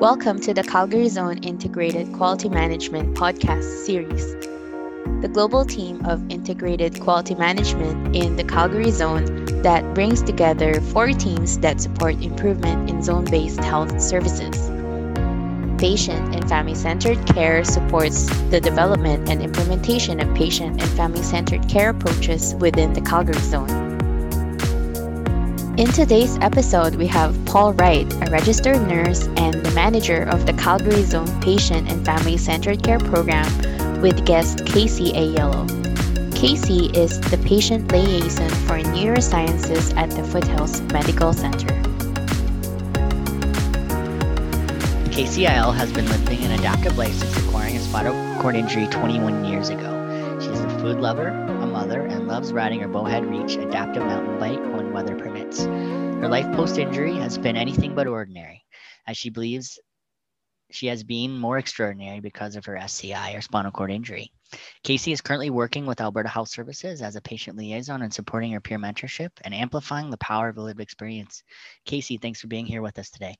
Welcome to the Calgary Zone Integrated Quality Management podcast series. The global team of integrated quality management in the Calgary Zone that brings together four teams that support improvement in zone based health services. Patient and family centered care supports the development and implementation of patient and family centered care approaches within the Calgary Zone. In today's episode, we have Paul Wright, a registered nurse and the manager of the Calgary Zone Patient and Family Centered Care Program, with guest Casey Aiello. Casey is the patient liaison for neurosciences at the Foothills Medical Center. Casey Aiello has been living an adaptive life since acquiring a spinal cord injury 21 years ago. She's a food lover, a mother, and loves riding her Bowhead Reach adaptive mountain bike Her life post injury has been anything but ordinary, as she believes she has been more extraordinary because of her SCI or spinal cord injury. Casey is currently working with Alberta Health Services as a patient liaison and supporting her peer mentorship and amplifying the power of a lived experience. Casey, thanks for being here with us today.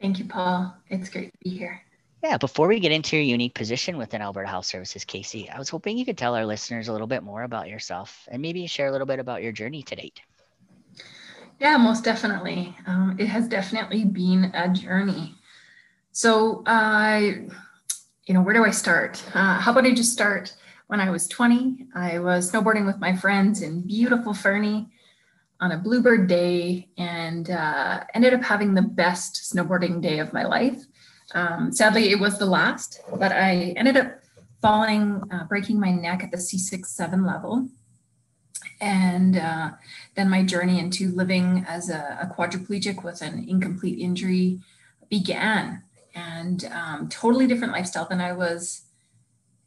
Thank you, Paul. It's great to be here. Yeah, before we get into your unique position within Alberta Health Services, Casey, I was hoping you could tell our listeners a little bit more about yourself and maybe share a little bit about your journey to date. Yeah, most definitely. Um, it has definitely been a journey. So, uh, you know, where do I start? Uh, how about I just start when I was 20? I was snowboarding with my friends in beautiful Fernie on a bluebird day and uh, ended up having the best snowboarding day of my life. Um, sadly, it was the last, but I ended up falling, uh, breaking my neck at the C6-7 level. And uh, then my journey into living as a, a, quadriplegic with an incomplete injury began. And um, totally different lifestyle than I was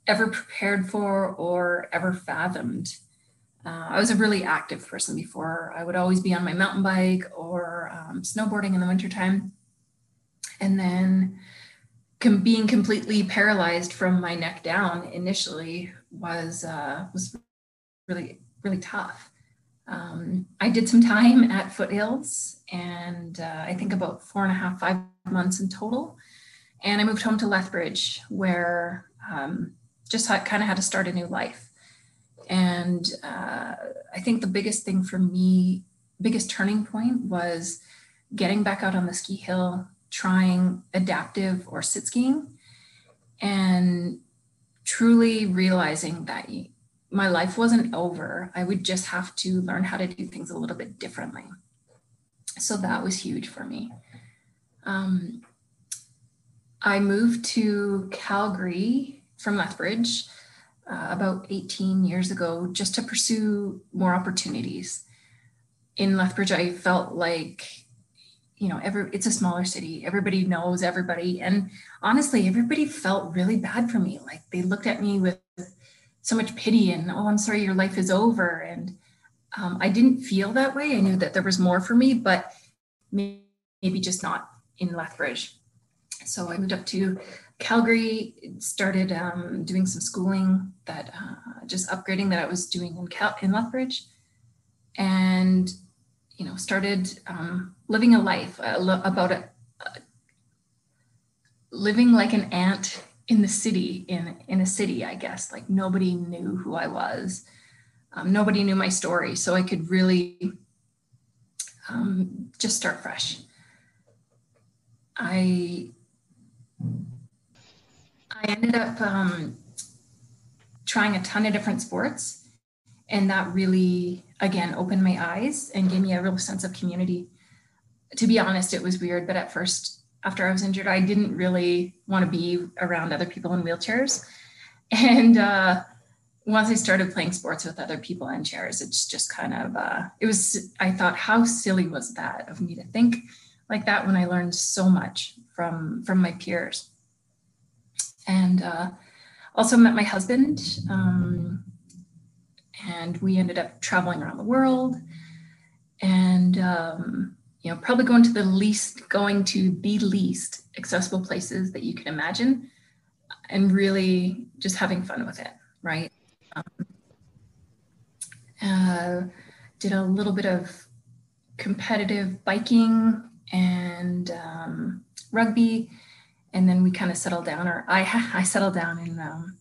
ever prepared for or ever fathomed. Uh, I was a really active person before. I would always be on my mountain bike or um, snowboarding in the wintertime. And then com- being completely paralyzed from my neck down initially was uh, was really really tough. Um, I did some time at Foothills, and uh, I think about four and a half five months in total. And I moved home to Lethbridge, where um, just kind of had to start a new life. And uh, I think the biggest thing for me, biggest turning point was getting back out on the ski hill trying adaptive or sit skiing and truly realizing that my life wasn't over. I would just have to learn how to do things a little bit differently. So that was huge for me. Um, I moved to Calgary from Lethbridge uh, about 18 years ago just to pursue more opportunities. In Lethbridge, I felt like you know every it's a smaller city everybody knows everybody and honestly everybody felt really bad for me like they looked at me with so much pity and oh i'm sorry your life is over and um, i didn't feel that way i knew that there was more for me but maybe just not in lethbridge. So i moved up to calgary started um, doing some schooling that uh, just upgrading that i was doing in, Cal- in lethbridge and you know, started um, living a life uh, about a, living like an ant in the city, in in a city, I guess. Like nobody knew who I was, um, nobody knew my story, so I could really um, just start fresh. I I ended up um, trying a ton of different sports, and that really again opened my eyes and gave me a real sense of community. To be honest, it was weird, but at first, after I was injured, I didn't really want to be around other people in wheelchairs. And uh, once I started playing sports with other people in chairs, it's just kind of, uh, it was, I thought, how silly was that of me to think like that when I learned so much from, from my peers. And uh, also met my husband. Um, and we ended up traveling around the world and um, you know probably going to the least going to the least accessible places that you can imagine and really just having fun with it right um, uh, did a little bit of competitive biking and um, rugby. And then we kind of settled down, or I, I settled down and um,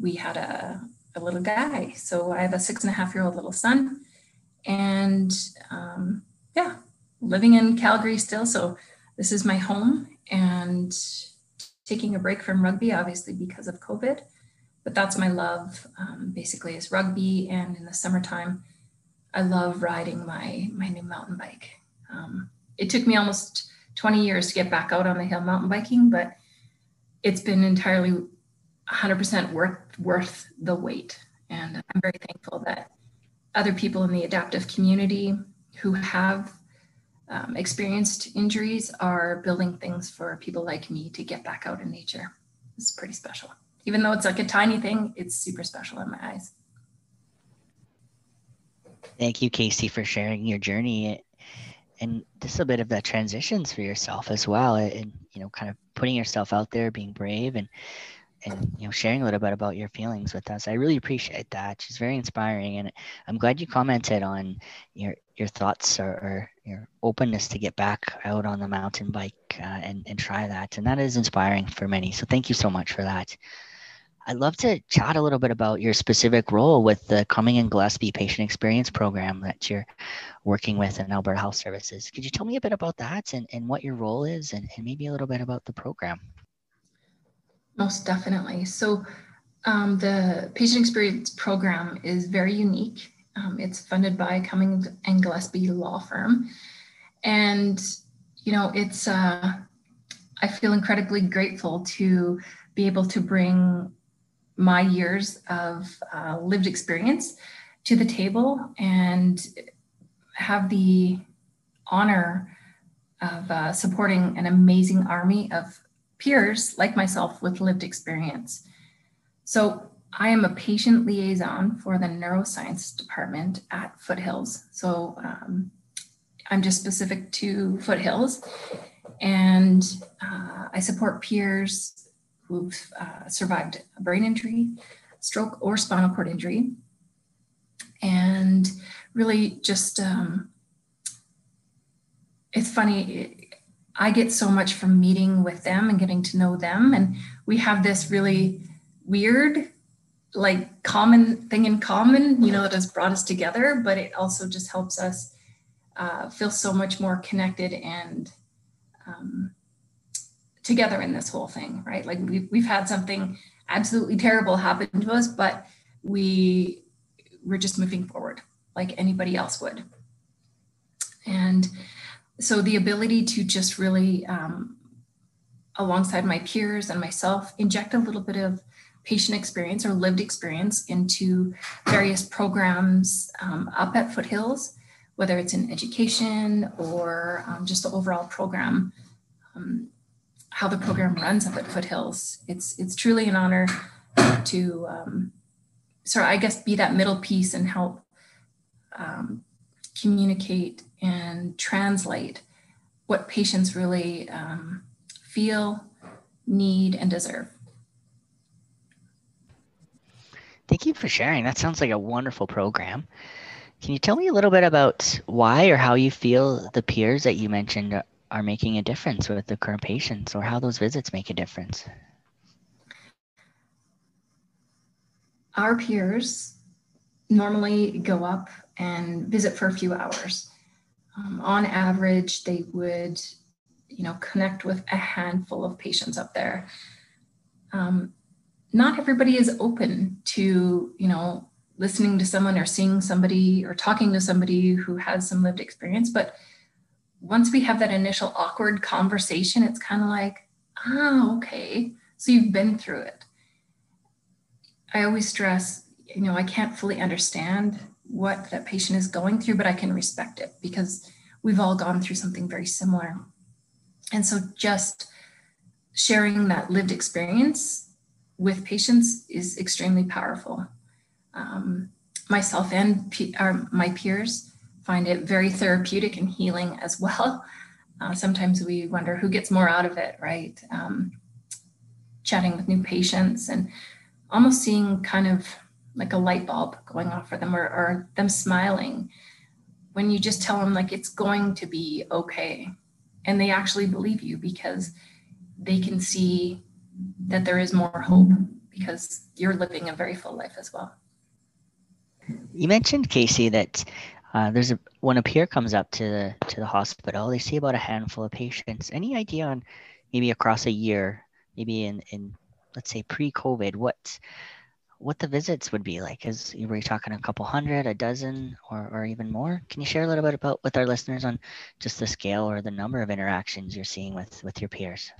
we had a, a little guy. So I have a six and a half year old little son. And um, yeah, living in Calgary still. So this is my home and taking a break from rugby, obviously because of COVID. But that's my love, um, basically, is rugby. And in the summertime, I love riding my my new mountain bike. Um, it took me almost 20 years to get back out on the hill mountain biking, but it's been entirely 100% worth worth the wait. And I'm very thankful that other people in the adaptive community who have um, experienced injuries are building things for people like me to get back out in nature. It's pretty special. Even though it's like a tiny thing, it's super special in my eyes. Thank you, Casey, for sharing your journey and just a bit of the transitions for yourself as well. And, you know, kind of putting yourself out there, being brave and and you know sharing a little bit about your feelings with us. I really appreciate that. She's very inspiring, and I'm glad you commented on your your thoughts or, or your openness to get back out on the mountain bike uh, and and try that. And that is inspiring for many. So thank you so much for that. I'd love to chat a little bit about your specific role with the Cuming and Gillespie Patient Experience Program that you're working with in Alberta Health Services. Could you tell me a bit about that and, and what your role is and, and maybe a little bit about the program? Most definitely. So, um, the patient experience program is very unique. Um, it's funded by Cuming and Gillespie Law Firm, and you know, it's. Uh, I feel incredibly grateful to be able to bring my years of uh, lived experience to the table and have the honor of uh, supporting an amazing army of peers like myself with lived experience. So I am a patient liaison for the neuroscience department at Foothills. So um, I'm just specific to Foothills. And uh, I support peers who've uh, survived a brain injury, stroke, or spinal cord injury. And really just, um, it's funny, I get so much from meeting with them and getting to know them. And we have this really weird, like common thing in common, you know, that has brought us together, but it also just helps us uh, feel so much more connected and um, together in this whole thing, right? Like we've, we've had something absolutely terrible happen to us, but we we're just moving forward like anybody else would. And so the ability to just really um, alongside my peers and myself inject a little bit of patient experience or lived experience into various programs um, up at foothills whether it's in education or um, just the overall program um, how the program runs up at foothills. It's it's truly an honor to um, sort of i guess be that middle piece and help um, communicate and translate what patients really um, feel, need, and deserve. Thank you for sharing. That sounds like a wonderful program. Can you tell me a little bit about why or how you feel the peers that you mentioned are making a difference with the current patients or how those visits make a difference? Our peers normally go up and visit for a few hours. Um, on average, they would, you know, connect with a handful of patients up there. Um, not everybody is open to, you know, listening to someone or seeing somebody or talking to somebody who has some lived experience. But once we have that initial awkward conversation, it's kind of like, oh, okay, so you've been through it. I always stress, you know, I can't fully understand what that patient is going through, but I can respect it because we've all gone through something very similar. And so just sharing that lived experience with patients is extremely powerful. Um, myself and my peers find it very therapeutic and healing as well. Uh, sometimes we wonder who gets more out of it, right? Um, chatting with new patients and almost seeing kind of like a light bulb going off for them or, or them smiling when you just tell them like it's going to be okay and they actually believe you because they can see that there is more hope because you're living a very full life as well. You mentioned Casey that uh, there's a when a peer comes up to the to the hospital, they see about a handful of patients. Any idea on maybe across a year, maybe in in let's say pre-COVID, what what the visits would be like? Is were you talking a couple hundred, a dozen, or or even more? Can you share a little bit about with our listeners on just the scale or the number of interactions you're seeing with with your peers?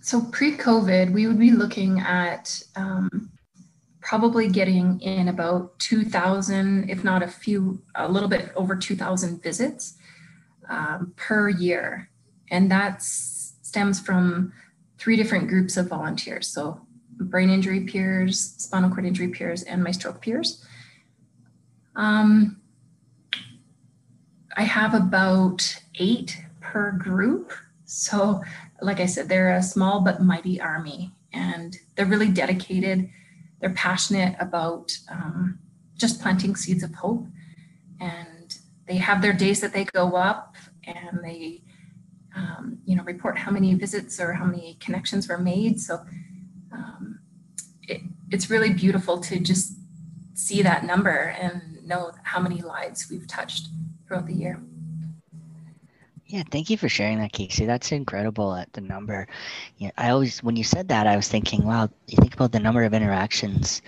So pre-COVID, we would be looking at um, probably getting in about 2,000, if not a few, a little bit over 2,000 visits um, per year. And that stems from three different groups of volunteers. So brain injury peers, spinal cord injury peers, and my stroke peers. Um, I have about eight per group. So like I said, they're a small but mighty army, and they're really dedicated. They're passionate about um, just planting seeds of hope, and they have their days that they go up and they, um, you know, report how many visits or how many connections were made. So um, it, it's really beautiful to just see that number and know how many lives we've touched throughout the year. Yeah, thank you for sharing that, Casey. That's incredible at the number. Yeah, I always when you said that, I was thinking, wow, you think about the number of interactions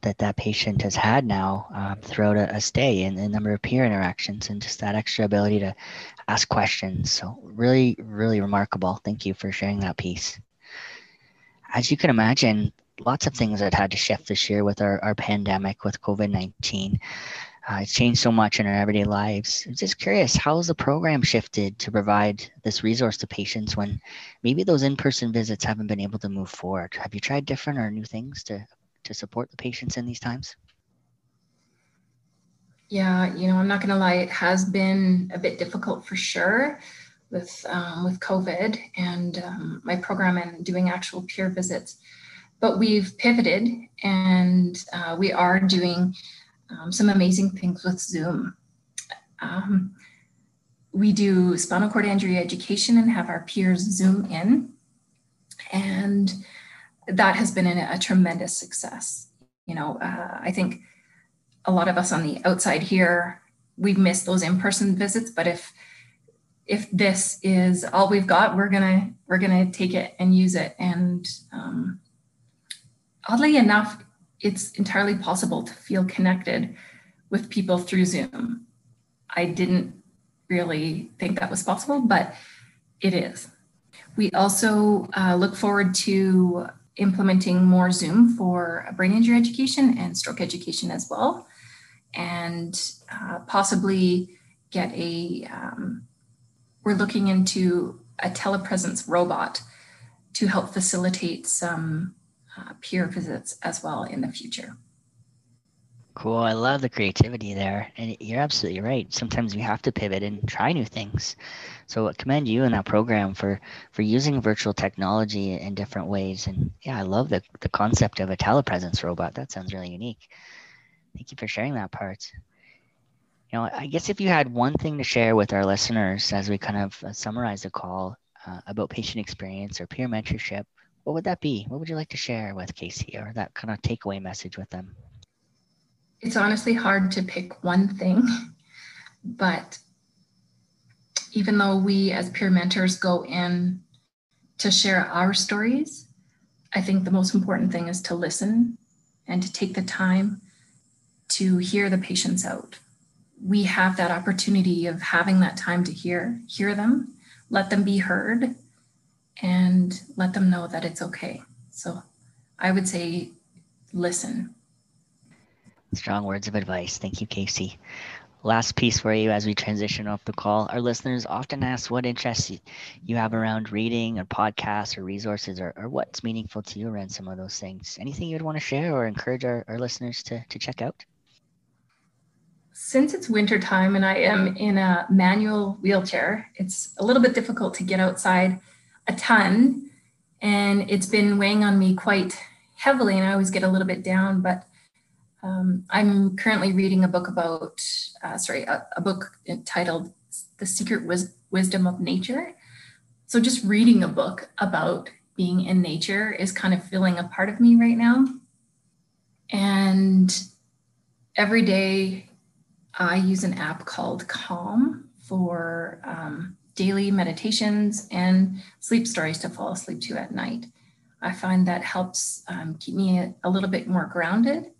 that that patient has had now um, throughout a, a, stay and the number of peer interactions and just that extra ability to ask questions. So really, really remarkable. Thank you for sharing that piece. As you can imagine, lots of things that had to shift this year with our, our pandemic with COVID-19. Uh, it's changed so much in our everyday lives. I'm just curious, how has the program shifted to provide this resource to patients when maybe those in-person visits haven't been able to move forward? Have you tried different or new things to to support the patients in these times? Yeah, you know, I'm not going to lie, it has been a bit difficult for sure with um, with COVID and um, my program and doing actual peer visits. But we've pivoted and uh, we are doing um, some amazing things with Zoom. Um, we do spinal cord injury education and have our peers Zoom in. And that has been a, a tremendous success. You know, uh, I think a lot of us on the outside here, we've missed those in-person visits, but if if this is all we've got, we're gonna we're gonna take it and use it. And um, oddly enough, it's entirely possible to feel connected with people through Zoom. I didn't really think that was possible, but it is. We also uh, look forward to implementing more Zoom for brain injury education and stroke education as well, and uh, possibly get a, um, we're looking into a telepresence robot to help facilitate some uh, peer visits as well in the future. Cool. I love the creativity there. And you're absolutely right. Sometimes we have to pivot and try new things. So I commend you and that program for for using virtual technology in different ways. And yeah, I love the, the concept of a telepresence robot. That sounds really unique. Thank you for sharing that part. Know, I guess if you had one thing to share with our listeners as we kind of uh, summarize the call uh, about patient experience or peer mentorship, what would that be? What would you like to share with Casey or that kind of takeaway message with them? It's honestly hard to pick one thing, but even though we as peer mentors go in to share our stories, I think the most important thing is to listen and to take the time to hear the patients out. We have that opportunity of having that time to hear, hear them, let them be heard, and let them know that it's okay. So I would say listen. Strong words of advice. Thank you, Casey. Last piece for you as we transition off the call. Our listeners often ask what interests you have around reading or podcasts or resources or, or what's meaningful to you around some of those things. Anything you'd want to share or encourage our, our listeners to, to check out? Since it's winter time and I am in a manual wheelchair, it's a little bit difficult to get outside a ton and it's been weighing on me quite heavily and I always get a little bit down, but um, I'm currently reading a book about, uh, sorry, a, a, book entitled The Secret Wis- Wisdom of Nature. So, just reading a book about being in nature is kind of feeling a part of me right now. And every day I use an app called Calm for um, daily meditations and sleep stories to fall asleep to at night. I find that helps um, keep me a, a little bit more grounded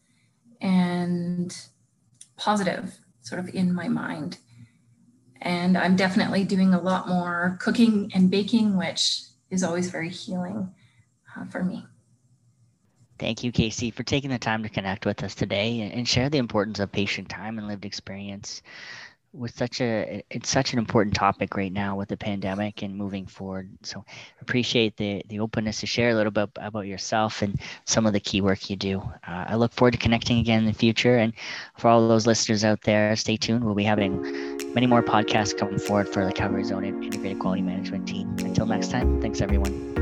and positive, sort of in my mind. And I'm definitely doing a lot more cooking and baking, which is always very healing uh, for me. Thank you, Casey, for taking the time to connect with us today and share the importance of patient time and lived experience with such a it's such an important topic right now with the pandemic and moving forward. So appreciate the the openness to share a little bit about yourself and some of the key work you do. Uh, I look forward to connecting again in the future. And for all those listeners out there, stay tuned. We'll be having many more podcasts coming forward for the Calgary Zone Integrated Quality Management team. Until next time, thanks everyone.